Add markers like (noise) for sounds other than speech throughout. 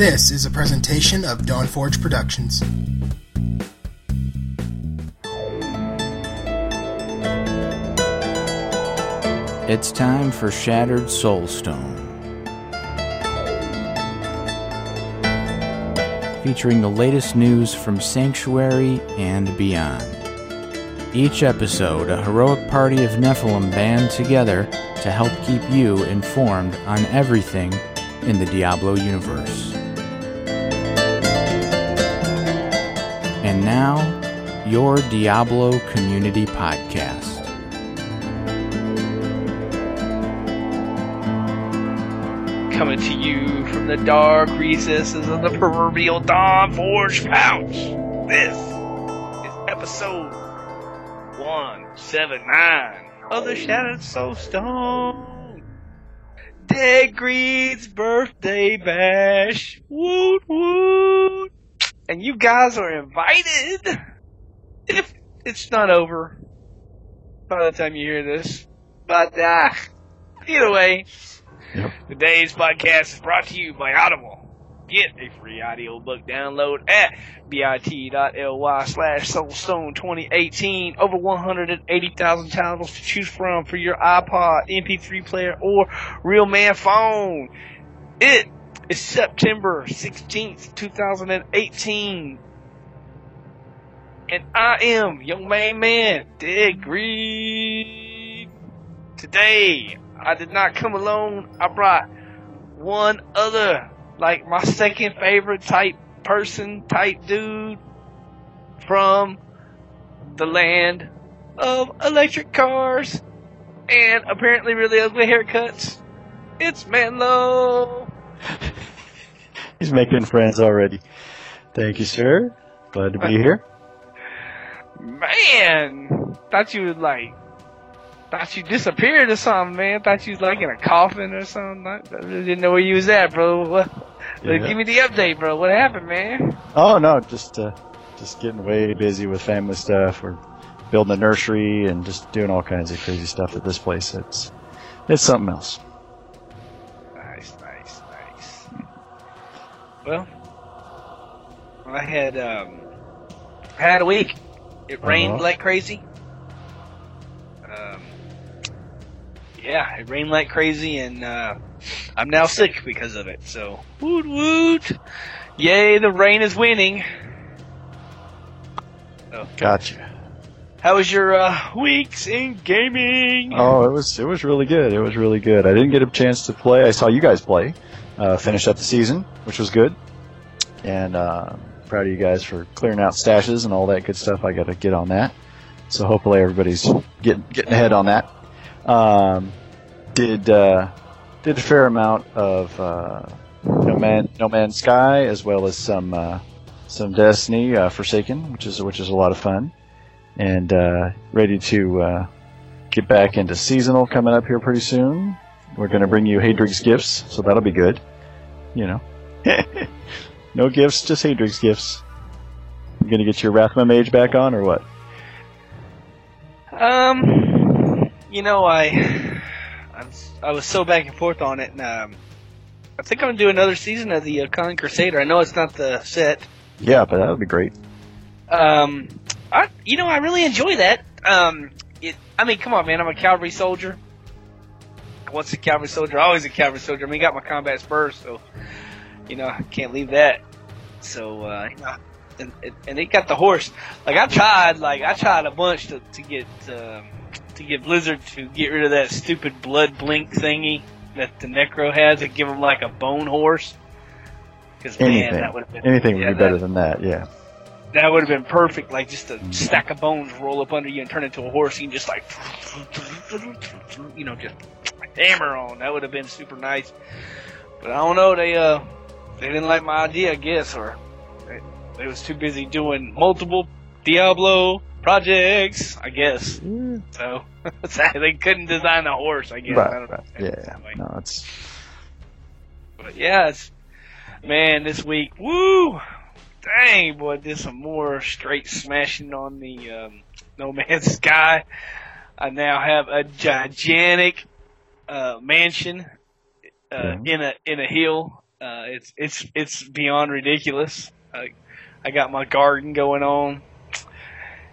This is a presentation of Dawnforge Productions. It's time for Shattered Soulstone. Featuring the latest news from Sanctuary and beyond. Each episode, a heroic party of Nephilim band together to help keep you informed on everything in the Diablo universe. Now, your Diablo Community Podcast. Coming to you from the dark recesses of the proverbial Dawn Forge pouch. This is episode 179 of the Shattered Soulstone. Dead Greed's birthday bash. Woot woot. And you guys are invited. If it's not over by the time you hear this. But, uh, either way, today's podcast is brought to you by Audible. Get a free audiobook download at bit.ly slash soulstone 2018. Over 180,000 titles to choose from for your iPod, MP3 player, or real man phone. It is September 16th, 2018. And I am your main man, Dead Greed. Today, I did not come alone. I brought one other, like my second favorite type person, type dude from the land of electric cars and apparently really ugly haircuts. It's Manlo. He's making friends already. Thank you, sir. Glad to be here. Man, thought you would like, thought you disappeared or something, man. Thought you was like in a coffin or something. I didn't know where you was at, bro. What, Yeah. Give me the update, bro. What happened, man? Oh no, just uh, just getting way busy with family stuff. We're building a nursery and just doing all kinds of crazy stuff at this place. It's it's something else. Well, I had um, I had a week. It rained Uh-huh. like crazy. Um, yeah, it rained like crazy, and uh, I'm now sick because of it. So, woot woot! Yay, the rain is winning. Oh Gotcha. How was your uh, weeks in gaming? Oh, it was it was really good. It was really good. I didn't get a chance to play. I saw you guys play, uh, finish up the season, which was good. And uh, proud of you guys for clearing out stashes and all that good stuff. I got to get on that. So hopefully everybody's getting getting ahead on that. Um, did uh, did a fair amount of uh, No Man No Man's Sky as well as some uh, some Destiny uh, Forsaken, which is which is a lot of fun, and ready to. Get back into seasonal coming up here pretty soon. We're going to bring you Haedrig's gifts, so that'll be good. You know, (laughs) no gifts, just Haedrig's gifts. You to get your Rathma Mage back on, or what? Um, you know, I, I was, I was so back and forth on it, and um, I think I'm gonna do another season of the uh, Con Crusader. I know it's not the set. Yeah, but that would be great. Um, I, you know, I really enjoy that. Um, it, I mean, come on, man, I'm a cavalry soldier. Once a cavalry soldier, always a cavalry soldier. I mean, got my combat spurs, so you know, I can't leave that. So, uh, you know, and, and- and it got the horse. Like I tried, like I tried a bunch to to get um, to get Blizzard to get rid of that stupid blood blink thingy that the Necro has to give him like a bone horse. Because man, Anything, that would have been anything would yeah, be better that- than that. Yeah, that would have been perfect. Like just a stack of bones roll up under you and turn into a horse. You can just like, you know, just hammer on. That would have been super nice. But I don't know. They uh, they didn't like my idea, I guess, or they, they was too busy doing multiple Diablo projects, I guess. (laughs) So they couldn't design a horse, I guess. I right, don't right. Yeah, no, it's But yeah, it's, man, this week, woo! Dang, boy, did some more straight smashing on the um, No Man's (laughs) Sky. I now have a gigantic uh, mansion uh, Yeah. in a in a hill Uh, it's it's it's beyond ridiculous. Uh, I got my garden going on,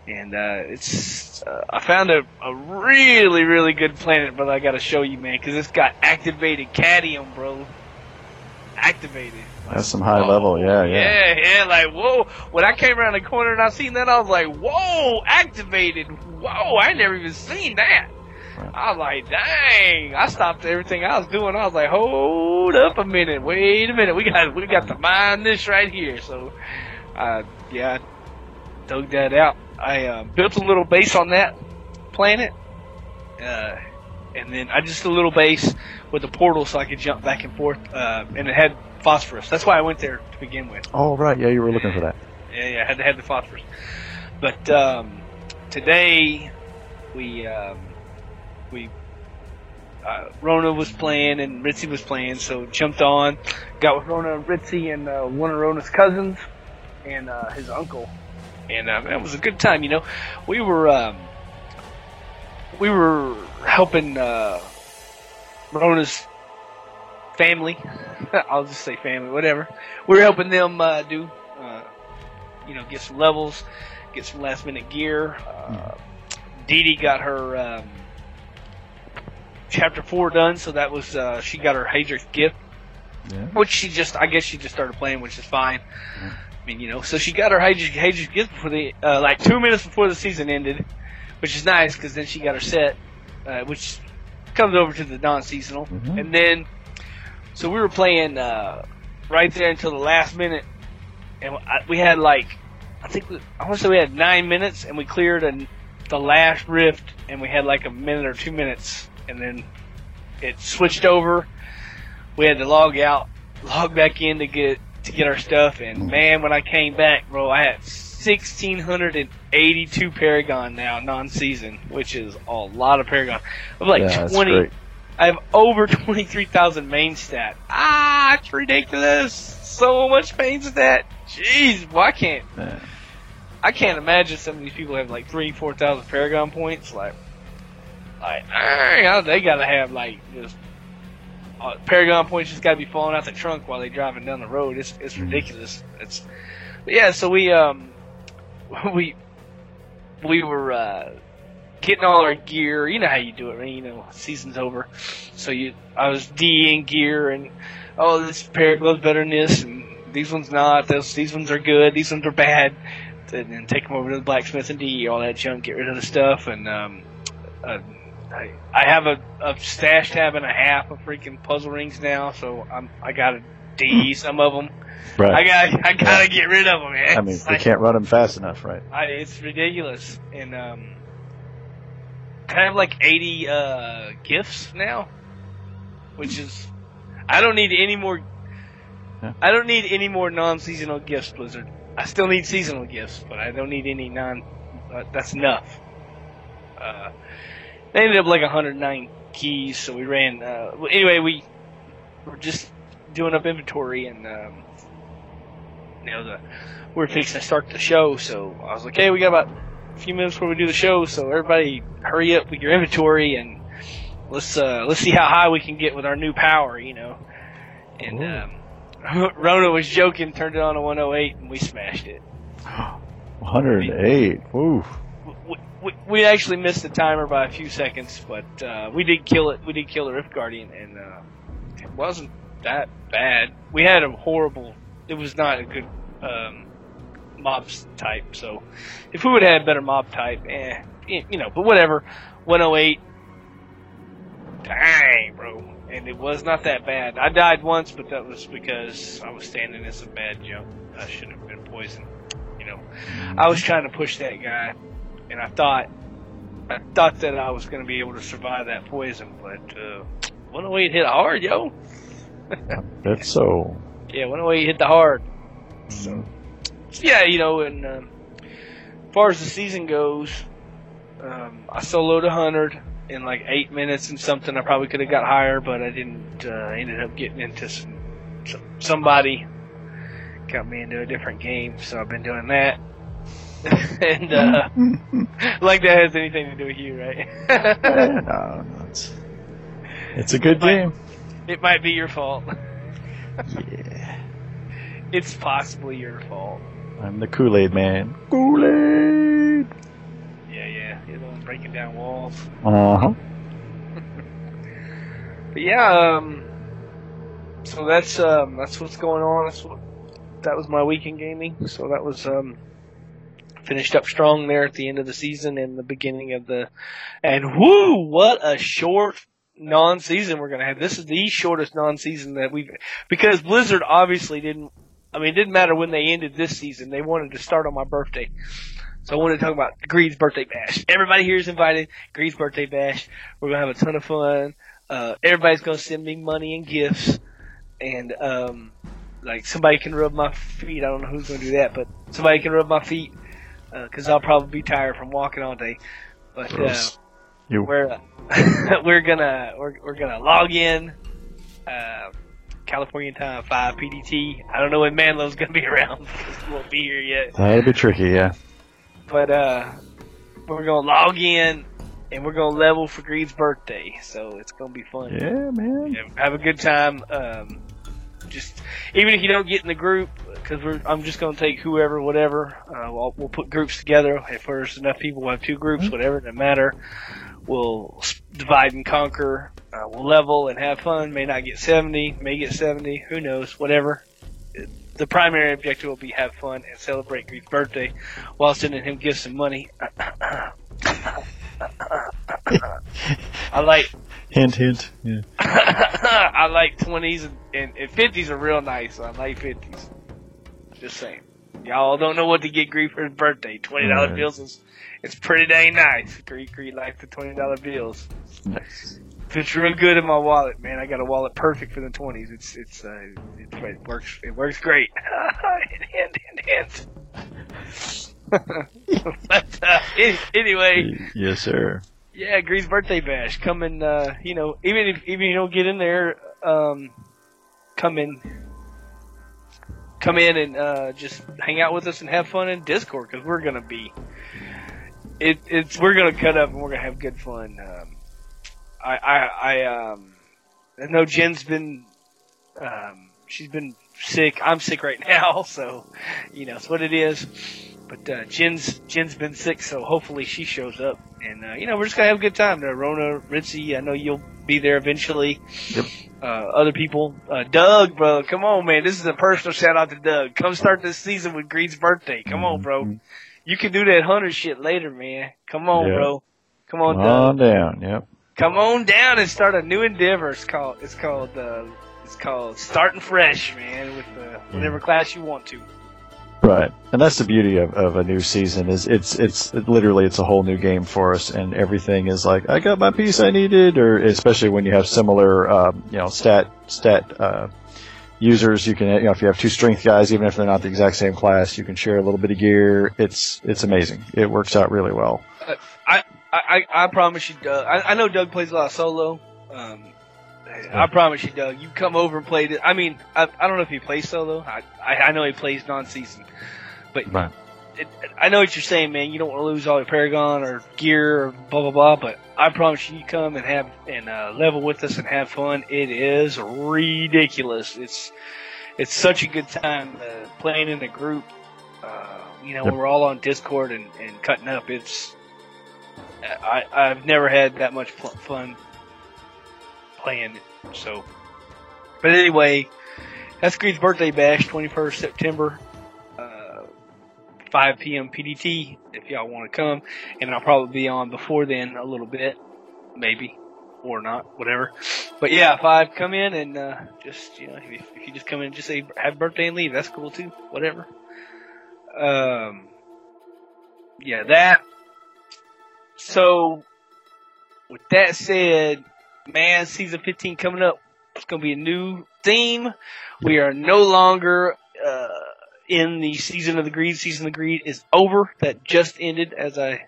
and uh, it's uh, I found a, a really really good planet, but I got to show you, man, because it's got activated cadmium, bro. Activated. That's some high level. Yeah, yeah. Yeah, yeah, like whoa. When I came around the corner and I seen that, I was like, whoa, activated. Whoa, I never even seen that. I was like, dang. I stopped everything I was doing. I was like, hold up a minute, wait a minute. We got we got to mine this right here. So, uh, yeah, I dug that out. I uh, built a little base on that planet, uh, and then I just a little base with a portal so I could jump back and forth. Uh, and it had phosphorus. That's why I went there to begin with. Oh, right. Yeah, you were looking for that. Yeah, yeah, I had to have the phosphorus. But um, today we um, we uh, Rona was playing and Ritzy was playing, so jumped on, got with Rona, Ritzy, and uh, one of Rona's cousins and uh, his uncle, and uh, it was a good time. You know, we were um, we were helping uh, Rona's family. (laughs) I'll just say family, whatever. We were helping them uh, do, uh, you know, get some levels, get some last minute gear. Uh, Dee Dee got her um, chapter four done, so that was uh, she got her Haedrig gift, Yeah. which she just I guess she just started playing, which is fine. I mean, you know, so she got her Haedrig gift before the uh, like two minutes before the season ended, which is nice because then she got her set, uh, which comes over to the non-seasonal, Mhm. and then so we were playing uh, right there until the last minute, and I, we had like I think we, I want to say we had nine minutes, and we cleared a, the last rift, and we had like a minute or two minutes, and then it switched over. We had to log out, log back in to get to get our stuff, and man, when I came back, bro, I had sixteen hundred and eighty-two Paragon now, non-season, which is a lot of Paragon. I'm like yeah, that's twenty. great. I have over 23,000 main stat. Ah, it's ridiculous. So much main stat. Jeez, well, I can't, Yeah. I can't imagine some of these people have like three, 4,000 Paragon points. Like, like, they gotta have like just, uh, Paragon points just gotta be falling out the trunk while they driving down the road. It's, it's ridiculous. It's, but yeah, so we, um, (laughs) we, we were, uh, getting all our gear. You know how you do it, right? You know, season's over. So you, I was DEing gear and, oh, this pair of gloves better than this, and these ones not. Those, these ones are good. These ones are bad. And then take them over to the blacksmith and DE all that junk, get rid of the stuff, and um, uh, I, I have a, a stash tab and a half of freaking puzzle rings now, so I'm I gotta DE (laughs) some of them. I got I gotta get rid of them, man. I mean, we can't run them fast enough, right? I, it's ridiculous. And um, I have like 80 uh, gifts now, which is I don't need any more. Yeah. I don't need any more non-seasonal gifts, Blizzard. I still need seasonal gifts, but I don't need any non. Uh, that's enough. Uh, they ended up like 109 keys, so we ran. Uh, anyway, we were just doing up inventory, and um, you know the we were fixing to start the show, so I was like, hey, we got about a few minutes before we do the show, so everybody hurry up with your inventory and let's uh, let's see how high we can get with our new power, you know. And um, (laughs) Rona was joking, turned it on to 108, and we smashed it. (gasps) 108. Woo. We, we, actually missed the timer by a few seconds, but uh, we did kill it. We did kill the Rift Guardian, and uh, it wasn't that bad. We had a horrible. It was not a good um, mob type. So if we would have had better mob type, eh, you know. But whatever. 108. Dang, bro. And it was not that bad. I died once, but that was because I was standing in some bad junk. I shouldn't have been poisoned. You know, I was trying to push that guy, and I thought, I thought that I was going to be able to survive that poison, but uh, 108 hit hard, yo. (laughs) That's so. Yeah, 108 hit the hard. So, yeah, you know, and um, as far as the season goes, um, I soloed a hundred in like eight minutes and something. I probably could have got higher, but I didn't. Uh, I ended up getting into some, some somebody got me into a different game, so I've been doing that. (laughs) and uh, (laughs) like that has anything to do with you, right? no, no, it's, it's a good game. it might be your fault. yeah. It's possibly your fault. I'm the Kool Aid man. Kool Aid! Yeah, yeah. You're the one breaking down walls. Uh huh. (laughs) But yeah, um, so that's um, that's what's going on. That's what that was my weekend gaming. So that was um, finished up strong there at the end of the season and the beginning of the, and whoo, what a short non-season we're gonna have. This is the shortest non-season that we've because Blizzard obviously didn't. I mean, it didn't matter when they ended this season. They wanted to start on my birthday. So I wanted to talk about Greed's birthday bash. Everybody here is invited. Greed's birthday bash. We're gonna have a ton of fun. Uh, everybody's gonna send me money and gifts, and um, like somebody can rub my feet. I don't know who's gonna do that, but somebody can rub my feet because I'll probably be tired from walking all day. But uh, we're (laughs) we're gonna we're, we're gonna log in. Uh, California time five PDT. I don't know when Manlow's gonna be (laughs) around. won't be here yet That'd be tricky, yeah. but uh, we're gonna log in and we're gonna level for Greed's birthday, so it's gonna be fun. Yeah, man. Yeah, Have a good time. Um, just even if you don't get in the group, because we're I'm just gonna take whoever, whatever. Uh, we'll, we'll put groups together. If there's enough people, we'll have two groups, whatever. It doesn't matter. We'll divide and conquer. Uh, we'll level and have fun. May not get 70, may get 70. Who knows? Whatever. The primary objective will be have fun and celebrate Greed's birthday while sending him gifts and money. (coughs) (laughs) I like Hint, hint. Yeah. (laughs) I like twenties and and fifties are real nice. I like fifties. Just saying. Y'all don't know what to get Greed for his birthday. Twenty dollar Right. bills is it's pretty dang nice. Greed Greed likes the twenty dollar bills. Nice. Fits real good in my wallet, man. I got a wallet perfect for the twenties. It's it's uh, it, it works it works great. hand hand hand. but uh, anyway, Yes, sir. Yeah, Greed's birthday bash. Come and uh, you know, even if even if you don't get in there, um, come in, come in and uh, just hang out with us and have fun in Discord because we're gonna be. It, it's we're gonna cut up and we're gonna have good fun. Um, I I I um I know Jen's been um she's been sick. I'm sick right (laughs) now, so you know it's what it is. But uh, Jen's Jen's been sick, so hopefully she shows up, and uh, you know we're just gonna have a good time. Uh, Rona, Ritzy, I know you'll be there eventually. Yep. Uh, other people, uh, Doug, bro, come on, man. This is a personal shout out to Doug. Come start this season with Greed's birthday. Come on, bro. Mhm. You can do that hunter shit later, man. Come on, Yeah. bro. Come on, Come on down. Yep. Come on down and start a new endeavor. It's called it's called uh, it's called starting fresh, man, with uh, whatever class you want to. Right, and that's the beauty of, of a new season is it's it's it literally it's a whole new game for us, and everything is like I got my piece I needed, or especially when you have similar um, you know stat stat uh, users, you can you know if you have two strength guys, even if they're not the exact same class, you can share a little bit of gear. It's it's amazing. It works out really well. I, I, I promise you, Doug. I, I know Doug plays a lot solo. Um, I promise you, Doug. You come over and play. This. I mean, I, I don't know if he plays solo. I, I, I know he plays non-season, but Right. it, I know what you're saying, man. You don't want to lose all your Paragon or gear or blah blah blah. But I promise you, you come and have and uh, level with us and have fun. It is ridiculous. It's it's such a good time uh, playing in a group. Uh, you know, Yep. we're all on Discord and, and cutting up. It's I I've never had that much fun playing it. So, but anyway, that's Greed's birthday bash, 21st September. Uh, 5 p.m. PDT if y'all want to come, and I'll probably be on before then a little bit, maybe or not, whatever. But yeah, if I come in and uh, just you know if, if you just come in and just say happy birthday and leave, that's cool too. Whatever. Um, yeah, that. So, with that said, man, season 15 coming up. It's gonna be a new theme. We are no longer uh, in the season of the greed. Season of the greed is over. That just ended, as I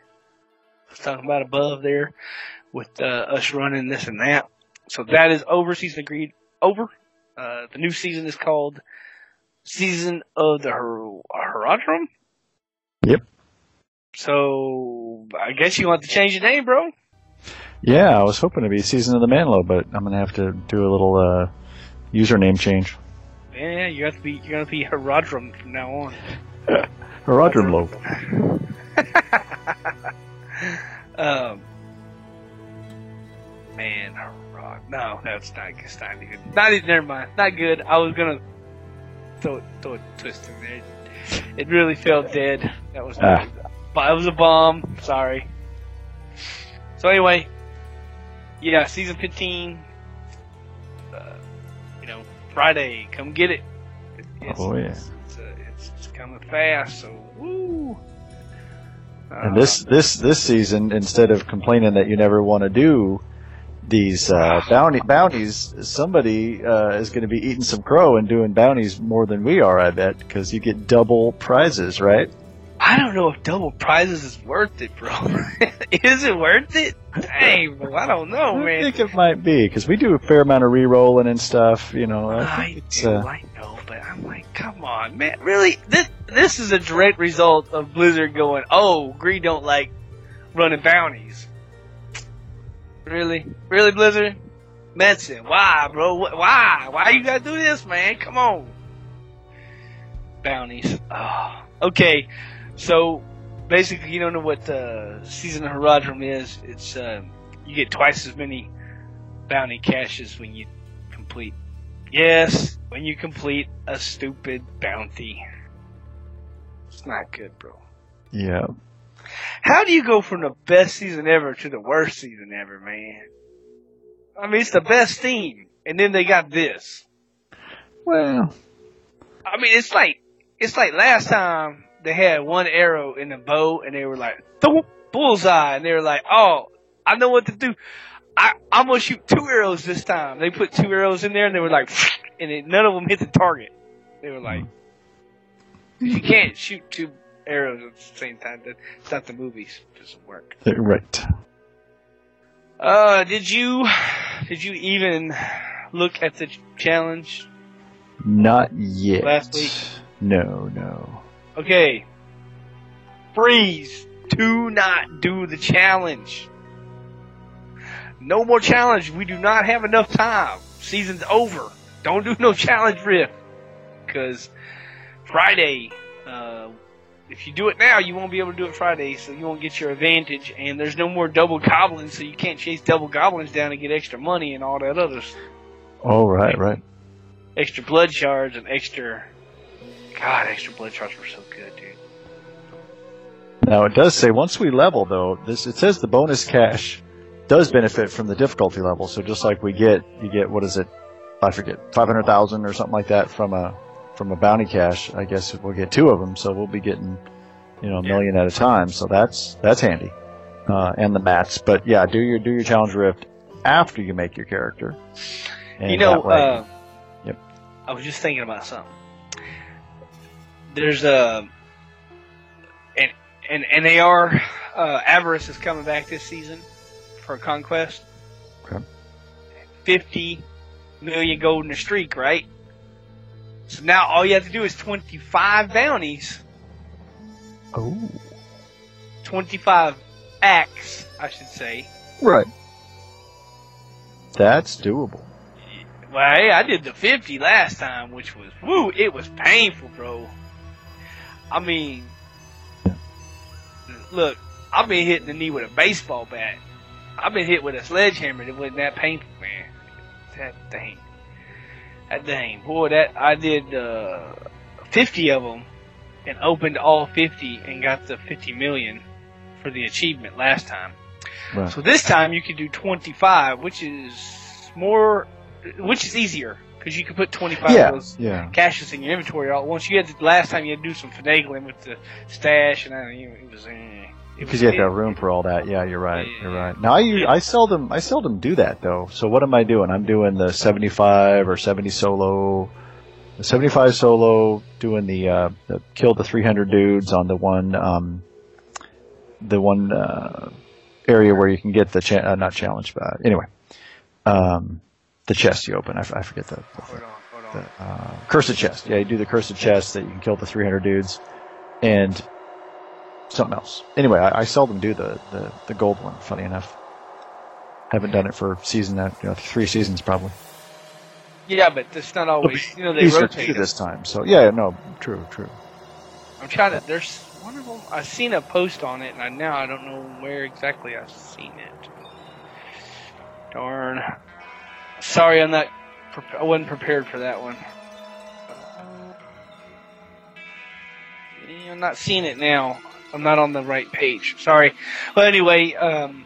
was talking about above there, with uh, us running this and that. So that is over. Season of greed over. Uh, the new season is called Season of the Her- Horadrim. Yep. So I guess you want to change your name, bro. Yeah, I was hoping to be season of the Manlow, but I'm gonna have to do a little uh, username change. Yeah, you have to be you're gonna be Horadrim from now on. (laughs) Rodrum Lope. (laughs) um, man, Herod. No, that's not. It's not good. Not even. Never mind. Not good. I was gonna throw throw a twist in there. It really felt dead. That was. Ah. But it was a bomb. Sorry. So anyway, yeah, season 15. Uh, you know, Friday, come get it. It's, Oh, yeah. It's, it's, uh, it's, it's coming fast. So woo. And this this this season, instead of complaining that you never want to do these uh, bounty bounties, somebody uh, is going to be eating some crow and doing bounties more than we are. I bet because you get double prizes, right? I don't know if double prizes is worth it, bro. (laughs) is it worth it? Dang, bro, I don't know, I man. think it might be because we do a fair amount of re-rolling and stuff. You know, I I do, uh, I know, but I'm like, come on, man. Really? This this is a direct result of Blizzard going, oh, Greed don't like running bounties. Really? Really, Blizzard? Medicine. Why, bro? Why? Why you gotta do this, man? Come on. Bounties. Oh. Okay, so basically, you don't know what uh, Season of Horadrim is. It's uh, you get twice as many bounty caches when you complete Yes, when you complete a stupid bounty. It's not good, bro. yeah. How do you go from the best season ever to the worst season ever, man? I mean, it's the best team, and then they got this. Well, I mean, it's like it's like last time they had one arrow in the bow, and they were like, "Thump, bullseye," and they were like, "Oh, I know what to do. I I'm gonna shoot two arrows this time." They put two arrows in there, and they were like, (laughs) and it, none of them hit the target. They were like, "You can't shoot two arrows at the same time. That's not the movies. It doesn't work." right. Uh, did you did you even look at the challenge? Not yet. Last week? No, no. Okay. Freeze. Do not do the challenge. No more challenge. We do not have enough time. Season's over. Don't do no (laughs) challenge riff. Cause Friday, uh, if you do it now, you won't be able to do it Friday, so you won't get your advantage. And there's no more double goblins, so you can't chase double goblins down and get extra money and all that other s- Oh, right, right. extra blood shards and extra. God, extra blood shards were so. Now it does say once we level though, this it says the bonus cache does benefit from the difficulty level. So just like we get, you get what is it? I forget, five hundred thousand or something like that from a from a bounty cache. I guess we'll get two of them, so we'll be getting you know a Yeah. million at a time. So that's that's handy, uh, and the mats. But yeah, do your do your challenge rift after you make your character. And you know, way- uh, Yep. I was just thinking about something. There's a, and and they are uh, avarice is coming back this season for conquest. Okay. Fifty million gold in a streak, right? So now all you have to do is twenty five bounties, Oh. Twenty five acts, I should say. right. That's doable. Well, hey, I did the 50 last time, which was, woo, it was painful, bro. I mean, look, I've been hitting the knee with a baseball bat. I've been hit with a sledgehammer. It wasn't that painful, man. That thing. That thing. Boy, that, I did, uh, 50 of them and opened all 50 and got the 50 million for the achievement last time. Right. So this time you can do 25, which is more, which is easier because you could put 25 Yeah, of those yeah. caches in your inventory all at once. You had to, last time you had to do some finagling with the stash, and I, it was. Eh, it Because you have to have room for all that. Yeah, you're right. You're right. Now I use, I seldom I seldom do that though. So what am I doing? I'm doing the 75 or 70 solo, the 75 solo, doing the, uh, the kill the 300 dudes on the one um, the one uh, area where you can get the cha- uh, not challenge, but anyway, um, the chest you open. I, f- I forget the, the Hold on, hold the uh, cursed chest. Yeah, you do the cursed chest that you can kill the 300 dudes, and something else. Anyway, I, I seldom do the, the the gold one. Funny enough, haven't done it for season uh, you know, three seasons probably. Yeah, but it's not always. You know, they Easier rotate this time. So yeah, no, true, true. I'm trying to. There's one of them. I've seen a post on it, and I, now I don't know where exactly I've seen it. Darn. Sorry, I'm not. I wasn't prepared for that one. I'm not seeing it now. I'm not on the right page. Sorry. But anyway, um,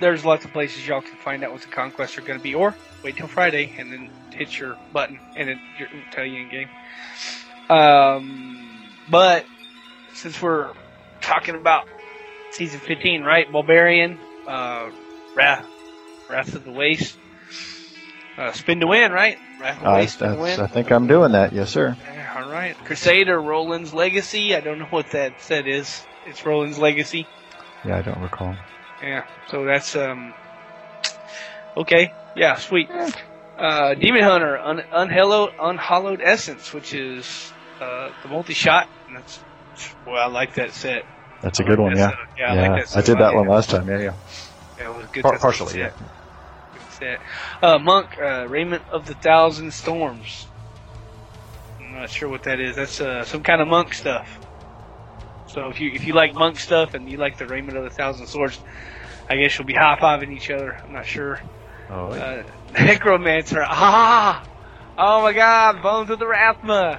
there's lots of places y'all can find out what the conquests are going to be, or wait till Friday and then hit your button and it it'll tell you in game. Um, but since we're talking about season 15, right? Barbarian, uh, Wrath, Wrath of the Waste, uh, Spin to Win, right? Wrath Uh, Spin to Win. I think I'm doing that. Yes, sir. All right. Crusader, Roland's Legacy. I don't know what that set is. It's Roland's Legacy. Yeah, I don't recall. Yeah. So that's um. Okay. Yeah. Sweet. Uh, Demon Hunter, un- unhallowed, unhallowed essence, which is uh, the multi-shot. And that's well, I like that set. That's a good one. That's, Yeah. uh, yeah, I like that. I did that Yeah. one last time. Yeah, yeah. Yeah, it was good. Par- that's a good partially, set. Set. Uh, Monk, uh, Raiment of the Thousand Storms. I'm not sure what that is. That's uh, some kind of monk stuff. So if you if you like monk stuff and you like the Raiment of the Thousand Swords, I guess you'll be high fiving each other. I'm not sure. Oh, Uh, Necromancer. (laughs) Ah! Oh my God! Bones of the Rathma.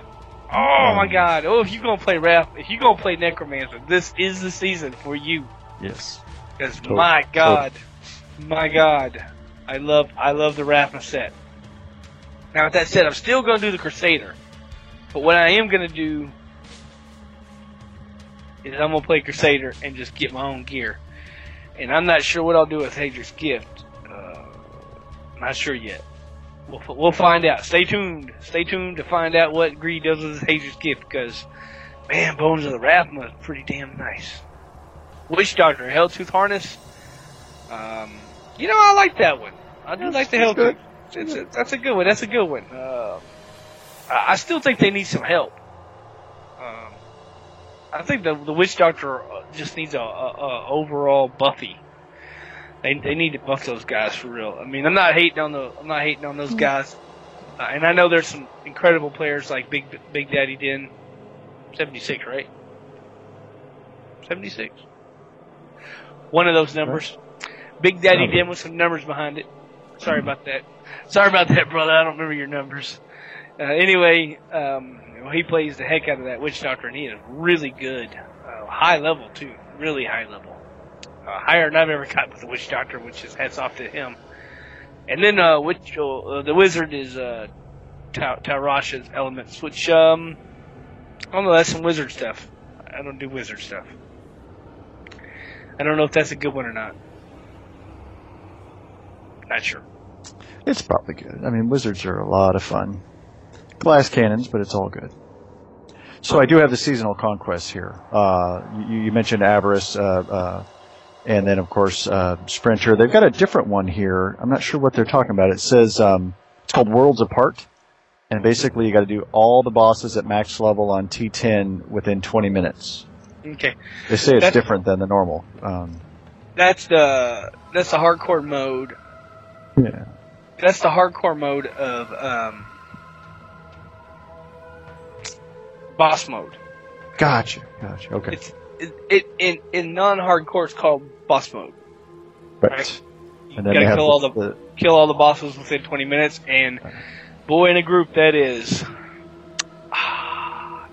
Oh my God! Oh, if you gonna play Wrath, if you gonna play Necromancer, this is the season for you. yes. Because my God, my God, I love I love the Rathma set. Now with that said, I'm still gonna do the Crusader, but what I am gonna do is I'm gonna play Crusader and just get my own gear. And I'm not sure what I'll do with Hager's gift. Uh, not sure yet. We'll, we'll find out. Stay tuned. Stay tuned to find out what Greed does with Hager's gift because, man, Bones of the Rathma is pretty damn nice. Witch Doctor, Helltooth Harness. Um, you know, I like that one. I do That's- like the good. It's a, that's a good one. That's a good one. Uh, I I still think they need some help. Um, I think the the Witch Doctor uh, just needs a, a, a overall Buffy. They they need to buff those guys for real. I mean, I'm not hating on the I'm not hating on those guys, uh, and I know there's some incredible players like Big Big Daddy Din, 76, right? 76. One of those numbers. Big Daddy Oh. Din with some numbers behind it. Sorry about that. Sorry about that, brother. I don't remember your numbers. Uh, anyway, um, well, he plays the heck out of that Witch Doctor, and he is really good. Uh, high level, too. Really high level. Uh, higher than I've ever got with the Witch Doctor, which is hats off to him. And then uh, which, uh, the Wizard is uh, Ta- Tal Rasha's Elements, which, um, I don't know, that's some Wizard stuff. I don't do Wizard stuff. I don't know if that's a good one or not. Not sure. It's probably good. I mean, wizards are a lot of fun. Glass cannons, but it's all good. So I do have the seasonal conquests here. Uh, you, you mentioned Avarice, uh, uh, and then of course uh, Sprinter. They've got a different one here. I'm not sure what they're talking about. It says um, it's called Worlds Apart, and basically you got to do all the bosses at max level on T10 within 20 minutes. Okay. They say it's That's- different than the normal. Um, That's the that's the hardcore mode. Yeah. That's the hardcore mode of um, boss mode. Gotcha. Gotcha. Okay. It's it, it in in non-hardcore it's called boss mode. Right. You And then gotta kill all the, the kill all the bosses within 20 minutes, and boy, in a group that is. (sighs)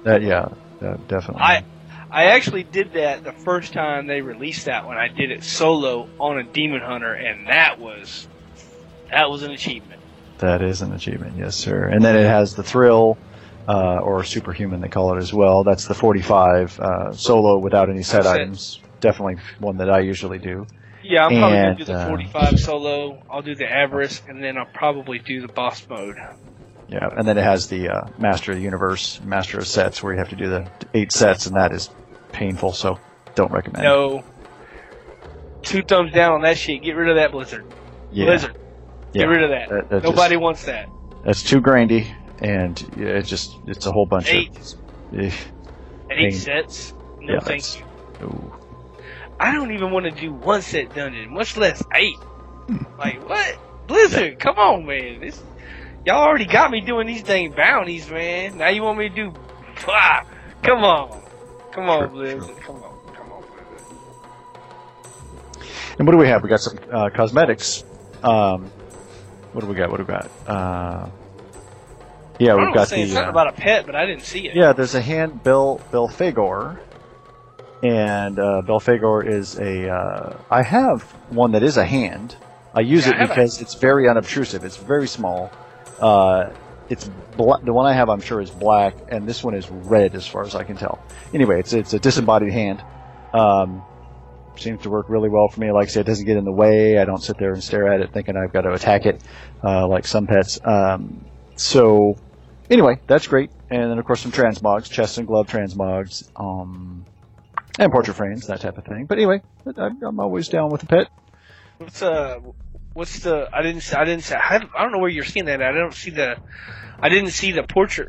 that yeah, that definitely. I I actually did that the first time they released that one. I did it solo on a demon hunter, and that was that was an achievement. That is an achievement, yes, sir. And then it has the thrill, uh, or superhuman, they call it as well. That's the 45 uh, solo without any set Set. items. Definitely one that I usually do. Yeah, I'm probably gonna do the uh, 45 solo. I'll do the avarice, and then I'll probably do the boss mode. Yeah, and then it has the uh, Master of the Universe, Master of Sets, where you have to do the eight sets, and that is painful. So don't recommend. No, two thumbs down on that shit. Get rid of that blizzard. yeah, Blizzard. Yeah. Get rid of that. That- that Nobody just- wants that. That's too grindy, and yeah, it's just it's a whole bunch Eight, of. eh, eight Pain. sets. No, Yeah, thank you. ooh. I don't even want to do one set dungeon, much less eight. like what? Blizzard, come on, man. This, Y'all already got me doing these dang bounties, man. Now you want me to do? Ah, come on, come on, Sure, Blizzard. sure. Come on, come on, And what do we have? We got some uh, cosmetics. Um, what do we got? What do we got? Uh, yeah, we've was got saying the. something uh, about a pet, but I didn't see it. Yeah, there's a hand Bill Bill Fagor, and uh, Bill Fagor is a. Uh, I have one that is a hand. I use Yeah, I it a- because it's very unobtrusive. It's very small. Uh, it's bla- the one I have. I'm sure is black, and this one is red, as far as I can tell. Anyway, it's it's a disembodied hand. Um, seems to work really well for me. Like I said, it doesn't get in the way. I don't sit there and stare at it thinking I've got to attack it, uh, like some pets. Um, so anyway, that's great. And then of course some transmogs, chest and glove transmogs, um, and portrait frames, that type of thing. But anyway, I'm, always down with a pet. What's uh, what's the? I didn't. I didn't. I don't know where you're seeing that. At. I don't see the. I didn't see the portrait.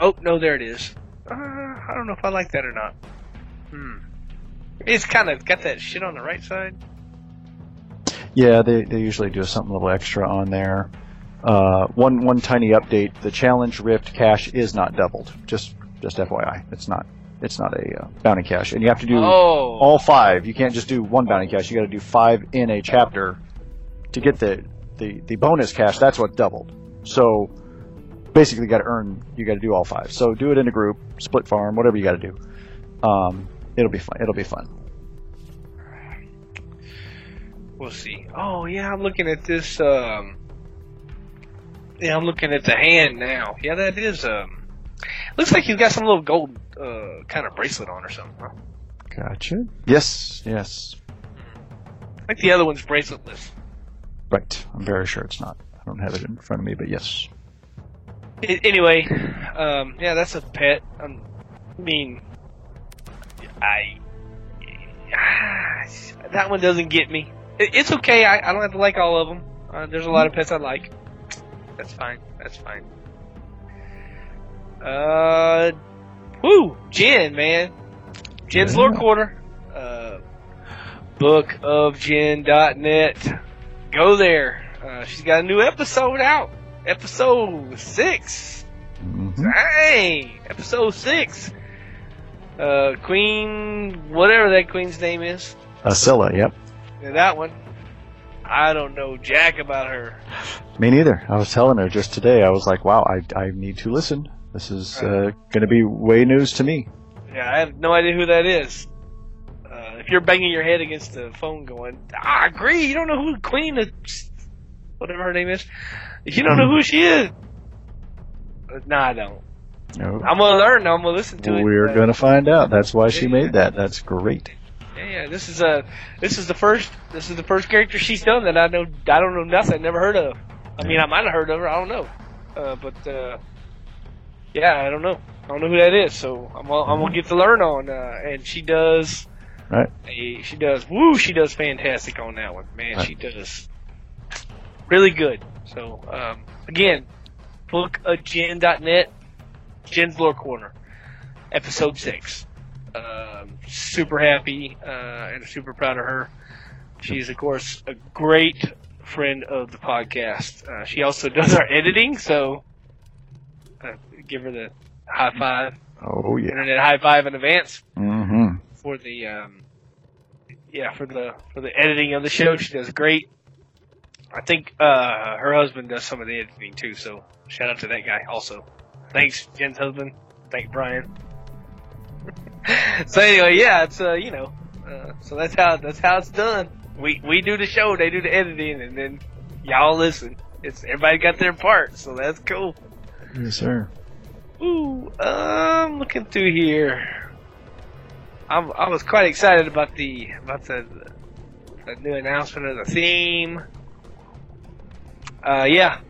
Oh no, there it is. Uh, I don't know if I like that or not. Hmm. It's kind of got that shit on the right side. Yeah, they, they usually do something a little extra on there. Uh, one one tiny update: the challenge rift cache is not doubled. Just just FYI, it's not it's not a uh, bounty cache, and you have to do Oh. all five. You can't just do one bounty cache. You got to do five in a chapter to get the the, the bonus cache. That's what doubled. So basically, you got to earn. You got to do all five. So do it in a group, split farm, whatever you got to do. Um, it'll be fun. It'll be fun. We'll see. Oh yeah, I'm looking at this. Um, yeah, I'm looking at the hand now. Yeah, that is. Um, looks like he's got some little gold uh, kind of bracelet on or something. Huh? Gotcha. Yes. Yes. Like the other one's braceletless. Right. I'm very sure it's not. I don't have it in front of me, but yes. I- anyway, um, yeah, that's a pet. Um, I mean, I (sighs) that one doesn't get me. It, it's okay. I, I don't have to like all of them. Uh, there's a lot of pets I like. That's fine. That's fine. Uh, woo, Jen, man, Jen's Yeah. Lore Corner. Uh, bookofjen.net. Go there. Uh, she's got a new episode out. Episode six. hmm Dang! Episode six. Uh, Queen, whatever that queen's name is. Asylla. Yep. Yeah, that one. I don't know jack about her. Me neither. I was telling her just today. I was like, "Wow, I, I need to listen. This is uh, going to be way news to me." Yeah, I have no idea who that is. Uh, if you're banging your head against the phone going, I agree, you don't know who Queen of whatever her name is. You don't know who she is. Uh, no, I don't. No. I'm gonna learn. I'm gonna listen to it. We're Uh, going to find out. That's why she yeah. made that. That's great. Yeah, yeah. This is a this is the first this is the first character she's done that I know I don't know nothing, I've never heard of. I mean, I might have heard of her, I don't know, uh, but uh, yeah, I don't know. I don't know who that is, so I'm gonna, I'm gonna get to learn on. Uh, and she does, Right. a, she does, woo, she does fantastic on that one, man. Right. She does really good. So um, again, bookofjen.net, Jen's Lore Corner, episode six. Um, super happy uh, and super proud of her. She's of course a great friend of the podcast. Uh, she also does our editing, so uh, give her the high five, Oh yeah. internet high five in advance Mm-hmm. for the um, yeah for the for the editing of the show. She does great. I think uh, her husband does some of the editing too. So shout out to that guy also. Thanks, Jen's husband. Thank Brian. so anyway, yeah, it's uh, you know, uh, so that's how that's how it's done. We we do the show, they do the editing, and then y'all listen. It's everybody got their part, so that's cool. Yes, sir. Ooh, I'm looking through here. I'm, I was quite excited about the about the, the new announcement of the theme. Uh, yeah.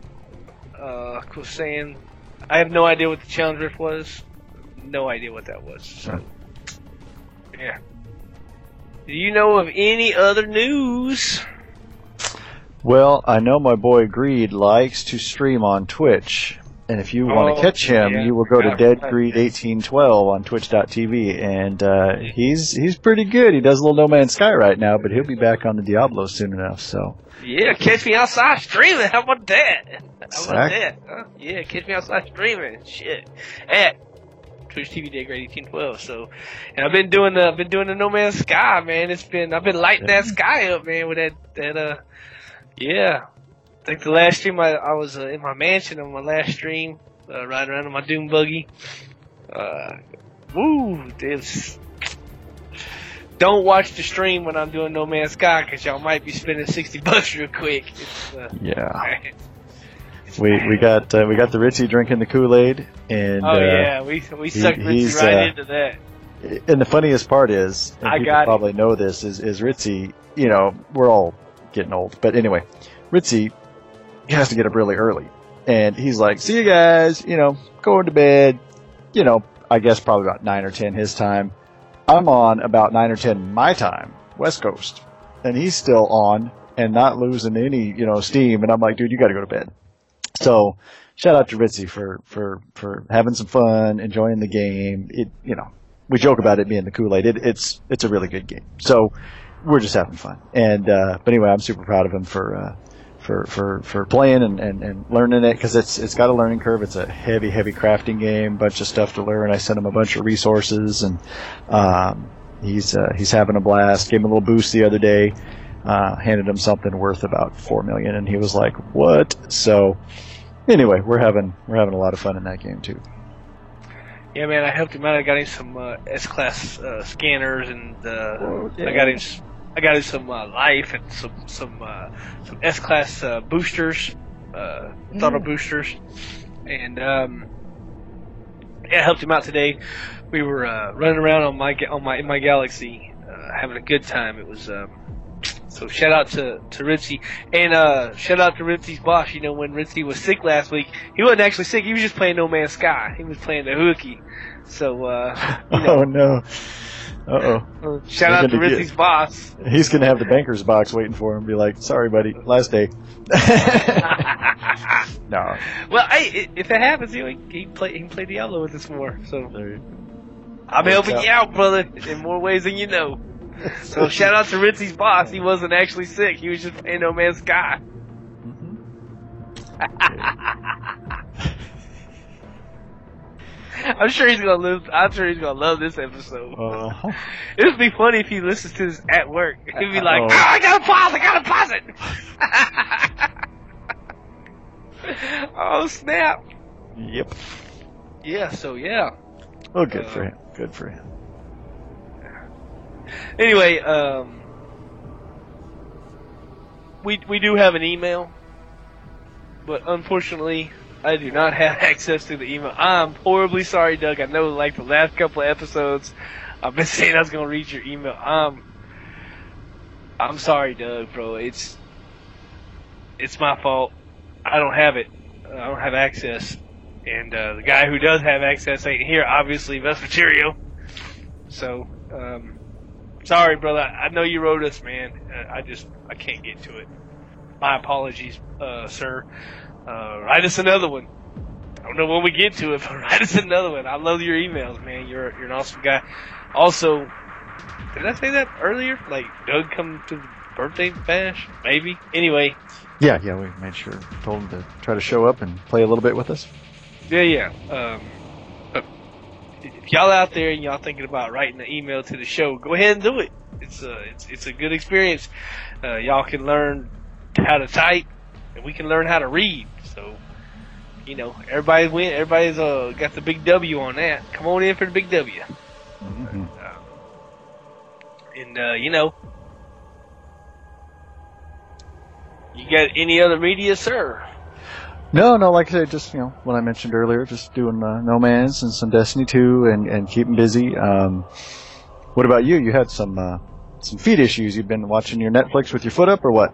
Uh, was saying, I have no idea what the challenge rift was. No idea what that was. So, yeah. Do you know of any other news? Well, I know my boy Greed likes to stream on Twitch, And if you want Oh, to catch him, yeah. you will go to Yeah. deadgreed1812 on twitch.tv. And uh, he's he's pretty good. He does a little No Man's Sky right now, but he'll be back on the Diablo soon enough. So Yeah, catch me outside streaming. How about that? How about that? Huh? Yeah, catch me outside streaming. Shit. At Twitch TV Dead Greed eighteen twelve. So, and I've been doing the I've been doing the No Man's Sky, man. It's been I've been lighting that sky up, man, with that that uh yeah. I think the last stream I, I was uh, in my mansion on my last stream, uh, riding around in my Doom buggy. Uh, woo, this. Don't watch the stream when I'm doing No Man's Sky because y'all might be spending sixty (laughs) bucks real quick. Uh, yeah, (laughs) we we got uh, we got the Ritzy drinking the Kool Aid, and Oh uh, yeah, we we he- sucked Ritzy right uh, into that. And the funniest part is, and I people got it. probably know this, is, is Ritzy, you know, we're all getting old. But anyway, Ritzy has to get up really early. And he's like, see you guys, you know, going to bed, you know, I guess probably about 9 or 10 his time. I'm on about 9 or 10 my time, West Coast. And he's still on and not losing any, you know, steam. And I'm like, dude, you got to go to bed. So shout out to Ritzy for, for, for having some fun, enjoying the game. It, you know, we joke about it being the Kool-Aid. It, it's, it's a really good game. So we're just having fun. And, uh, but anyway, I'm super proud of him for, uh, for, for, for playing and, and, and learning it because it's, it's got a learning curve. It's a heavy, heavy crafting game, bunch of stuff to learn. I sent him a bunch of resources and, um, he's, uh, he's having a blast. Gave him a little boost the other day. Uh, handed him something worth about four million and he was like, what? So anyway, we're having, we're having a lot of fun in that game too. Yeah, man, I helped him out. I got him some uh, S class uh, scanners, and uh, Oh, I got him. I got him some uh, life and some some uh, some S class uh, boosters, uh, throttle boosters, and um, yeah, I helped him out today. We were uh, running around on my on my in my galaxy, uh, having a good time. It was. Um, so shout out to to Ritzy and uh, shout out to Ritzy's boss. You know when Ritzy was sick last week, he wasn't actually sick. He was just playing No Man's Sky. He was playing the hooky. So uh, you (laughs) know, Oh no. Uh oh. (laughs) shout out to gonna get- boss. He's gonna have the banker's box waiting for him. And be like, sorry, buddy, last day. (laughs) no. well, hey, i- if it happens, you know, he he can play he can play Diablo with us more. So There I'm helping out. you out, brother, in more ways than you know. (laughs) So shout out to Ritzy's boss. He wasn't actually sick. He was just playing No Man's Sky. (laughs) I'm sure he's gonna live. I'm sure he's gonna love this episode. (laughs) Uh, It would be funny if he listens to this at work. He'd be like, Oh. "Oh, I gotta pause. I gotta pause it." (laughs) oh snap! yep. Yeah. So yeah. Oh, good Uh, for him. Good for him. Anyway, um, we we do have an email, but unfortunately, I do not have (laughs) access to the email. I'm horribly sorry, Doug. I know, like the last couple of episodes, I've been (laughs) saying I was gonna read your email. Um, I'm sorry, Doug, bro. It's it's my fault. I don't have it. I don't have access, and uh, the guy who does have access ain't here. Obviously, Vespertilio. (laughs) So, um, sorry, brother. I know you wrote us, man. Uh, I just I can't get to it. My apologies, uh, sir. Uh, write us another one. I don't know when we get to it, (laughs) but write us another one. I love your emails, man. You're you're an awesome guy. Also, did I say that earlier? Like Doug come to the birthday bash? Maybe. Anyway, Yeah, yeah. We made sure told him to try to show up and play a little bit with us. Yeah, yeah. Um, if y'all out there and y'all thinking about writing an email to the show, go ahead and do it. It's a it's it's a good experience. Uh, y'all can learn how to type, and we can learn how to read. So, you know, everybody win. Everybody's uh got the big W on that. Come on in for the big W. Mm-hmm. And uh, you know, you got any other media, sir? No, no. Like I said, just you know, what I mentioned earlier, just doing uh, No Man's and some Destiny 2, and and keeping busy. Um, what about you? You had some uh, some feet issues. You've been watching your Netflix with your foot up, or what?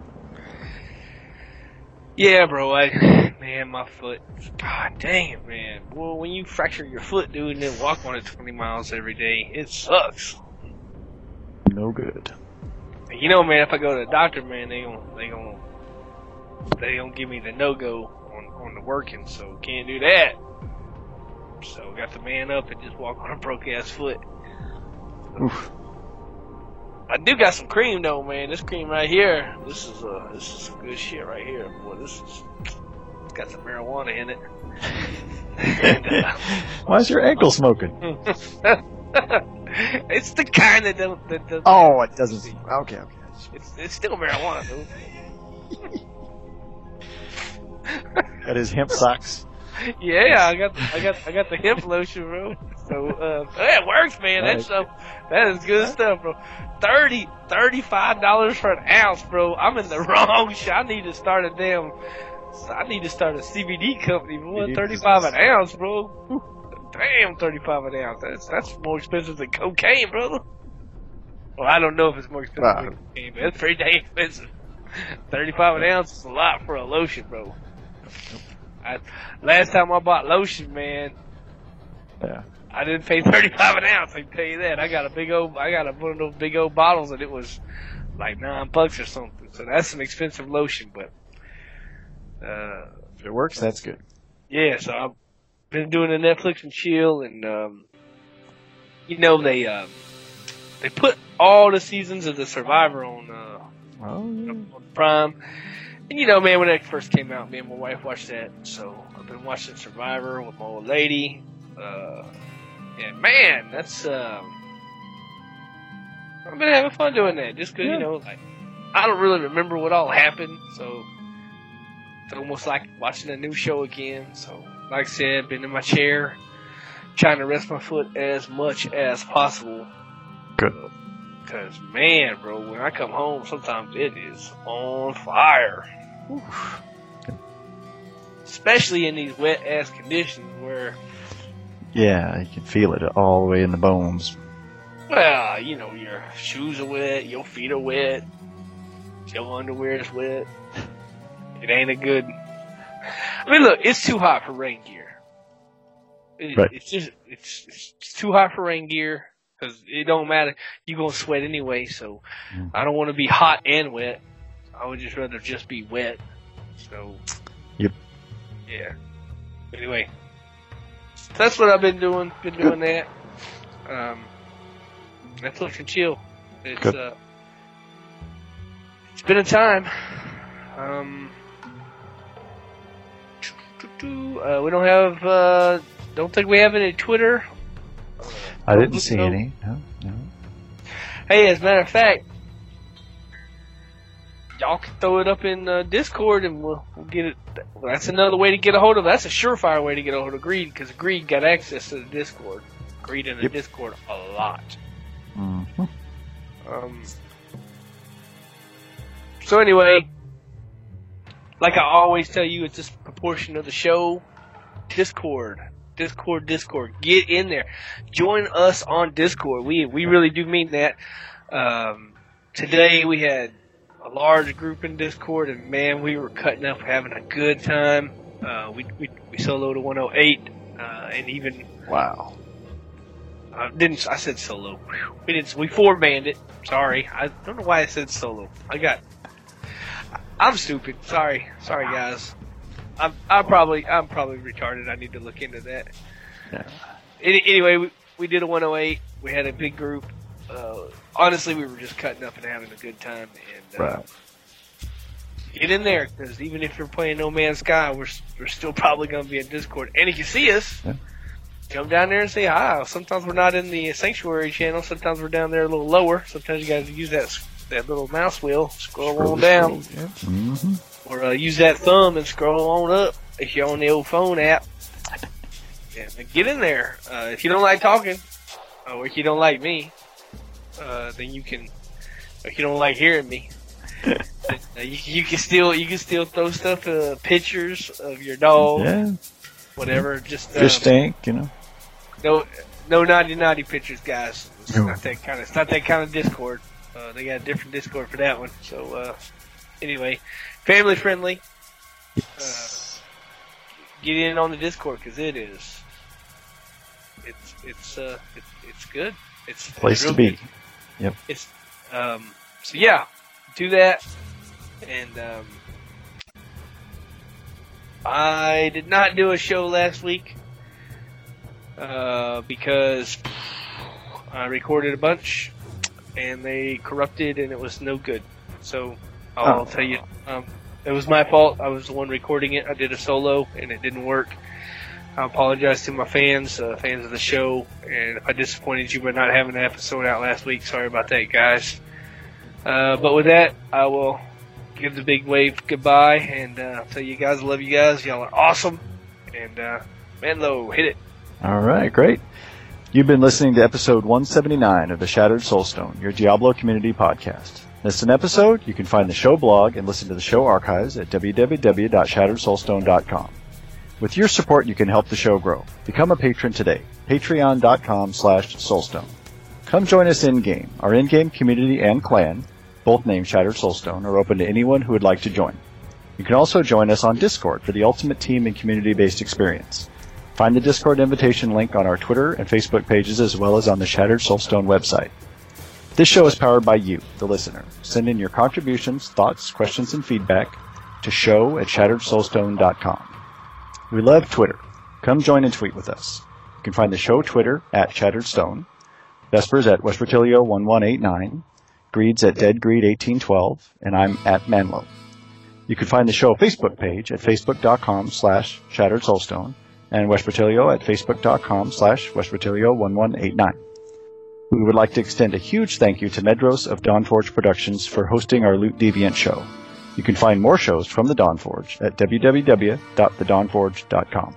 Yeah, bro. I man, my foot. God dang it, man. Well, when you fracture your foot, dude, and then walk on it 20 miles every day, it sucks. No good. You know, man, if I go to the doctor, man, they gon' they gon' they gon' give me the no go on on the working, so can't do that. So got the man up and just walk on a broke ass foot. Oof. I do got some cream though, man. This cream right here, this is uh, this is some good shit right here. Boy, this is it's got some marijuana in it. and, (laughs) uh, Why is your ankle smoking? (laughs) it's the kind that don't that doesn't. Oh, it doesn't seem. Okay, okay. It's, it's still marijuana, dude. Got his hemp socks. (laughs) Yeah, I got I got I got the hemp lotion, bro. So uh, (laughs) it works, man. That Nice. stuff that is good stuff, bro. Thirty thirty five dollars for an ounce, bro. I'm in the (laughs) wrong shit. I need to start a damn. I need to start a CBD company, boy. CBD Thirty five an ounce, bro. Damn, thirty five an ounce. That's that's more expensive than cocaine, brother. Well, I don't know if it's more expensive Wow. than cocaine, but it's pretty damn expensive. Thirty five an ounce is a lot for a lotion, bro. I, last time I bought lotion, man, Yeah. I didn't pay (laughs) thirty five an ounce. I can tell you that. I got a big old, I got a, one of those big old bottles, and it was like nine bucks or something. So that's some expensive lotion, but uh, If it works, that's good. yeah. So I've been doing the Netflix and chill, and um, you know they um, they put all the seasons of the Survivor on uh, Oh, on Prime. And you know, man, when it first came out, me and my wife watched that. So I've been watching Survivor with my old lady. Uh, and man, that's um, I've been having fun doing that. Just 'cause Yeah. you know, like I don't really remember what all happened, so it's almost like watching a new show again. So, like I said, been in my chair, trying to rest my foot as much as possible. Good. Cause man, bro, when I come home, sometimes it is on fire. Especially in these wet ass conditions where, yeah, you can feel it all the way in the bones. well, you know, your shoes are wet, your feet are wet, your underwear is wet. It ain't a good. I mean, look, it's too hot for rain gear. It- Right. It's just it's, it's too hot for rain gear because it don't matter. You gonna sweat anyway, so Mm. I don't want to be hot and wet. I would just rather just be wet. So. Yep. Yeah. Anyway, that's what I've been doing. Been doing (laughs) that. Um, Netflix and chill. It's Good. uh, it's been a time. Um, uh, we don't have. Uh, don't think we have any Twitter. I didn't see No. any. No, no. Hey, as a matter of fact, y'all can throw it up in uh, Discord and we'll, we'll get it. That's another way to get a hold of. That's a surefire way to get a hold of Greed because Greed got access to the Discord. Greed in the Yep. Discord a lot. Mhm. Um, so anyway, like I always tell you, it's just proportion of the show. Discord, Discord, Discord. Get in there. Join us on Discord. We we really do mean that. Um, today we had a large group in Discord, and man, we were cutting up, having a good time. Uh, we we we soloed a 108, uh, and even Wow. I didn't. I said solo. We didn't. We four banned it. Sorry. I don't know why I said solo. I got. I'm stupid. Sorry. Sorry, guys. I'm. I'm probably. I'm probably retarded. I need to look into that. Yeah. Any, anyway, we, we did a 108. We had a big group. Uh, honestly, we were just cutting up and having a good time. And uh, Right. get in there because even if you're playing No Man's Sky, we're we're still (laughs) probably going to be in Discord, and if you see us, Yeah. come down there and say hi. Sometimes we're not in the Sanctuary channel. Sometimes we're down there a little lower. Sometimes you guys use that that little mouse wheel, scroll on down, Yeah. hmm or uh, use that thumb and scroll on up if you're on the old phone app. Yeah, get in there. Uh, if you don't like talking, or if you don't like me, uh, then you can. If you don't like hearing me, uh, (laughs) you, you can still you can still throw stuff, uh, pictures of your dog, Yeah. whatever. Just Fish um, tank, you know. no, no naughty naughty pictures, guys. It's No. not that kind of. It's not that kind of Discord. Uh, they got a different Discord for that one. So uh, anyway, family friendly. Yes. Get in on the Discord because it is. It's it's uh it, it's good. It's it's Place to be. good. It's um so yeah, do that and um I did not do a show last week uh, because I recorded a bunch and they corrupted and it was no good. So I'll Oh. tell you, um, it was my fault. I was the one recording it. I did a solo and it didn't work. I apologize to my fans, uh, fans of the show, and if I disappointed you by not having an episode out last week, sorry about that, guys. Uh, but with that, I will give the big wave goodbye and uh, tell you guys I love you guys. Y'all are awesome. And uh, Manlo, hit it. All right, great. You've been listening to episode 179 of the Shattered Soulstone, your Diablo community podcast. Missed an episode? You can find the show blog and listen to the show archives at www.shatteredsoulstone.com. With your support, you can help the show grow. Become a patron today. Patreon.com slash soulstone. Come join us in-game. Our in-game community and clan, both named Shattered Soulstone, are open to anyone who would like to join. You can also join us on Discord for the ultimate team and community-based experience. Find the Discord invitation link on our Twitter and Facebook pages as well as on the Shattered Soulstone website. This show is powered by you, the listener. Send in your contributions, thoughts, questions, and feedback to show at shatteredsoulstone.com. We love Twitter. Come join and tweet with us. You can find the show Twitter at Shattered Stone, Vespers at Vespertilio 1189, Greeds at DeadGreed1812, and I'm at Manlo. You can find the show Facebook page at facebook.com slash Shattered Soulstone and Vespertilio at facebook.com slash Vespertilio 1189. We would like to extend a huge thank you to Medros of Dawnforge Productions for hosting our Loot Deviant show. You can find more shows from the Dawnforge at www.thedawnforge.com.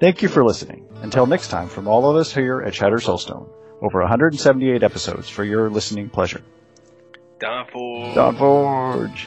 Thank you for listening. Until next time, from all of us here at Shatter Soulstone, over 178 episodes for your listening pleasure. Don for Dawnforge!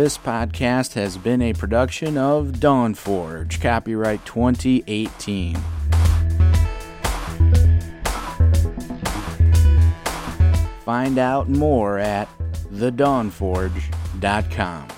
This podcast has been a production of Dawnforge, copyright 2018. Find out more at thedawnforge.com.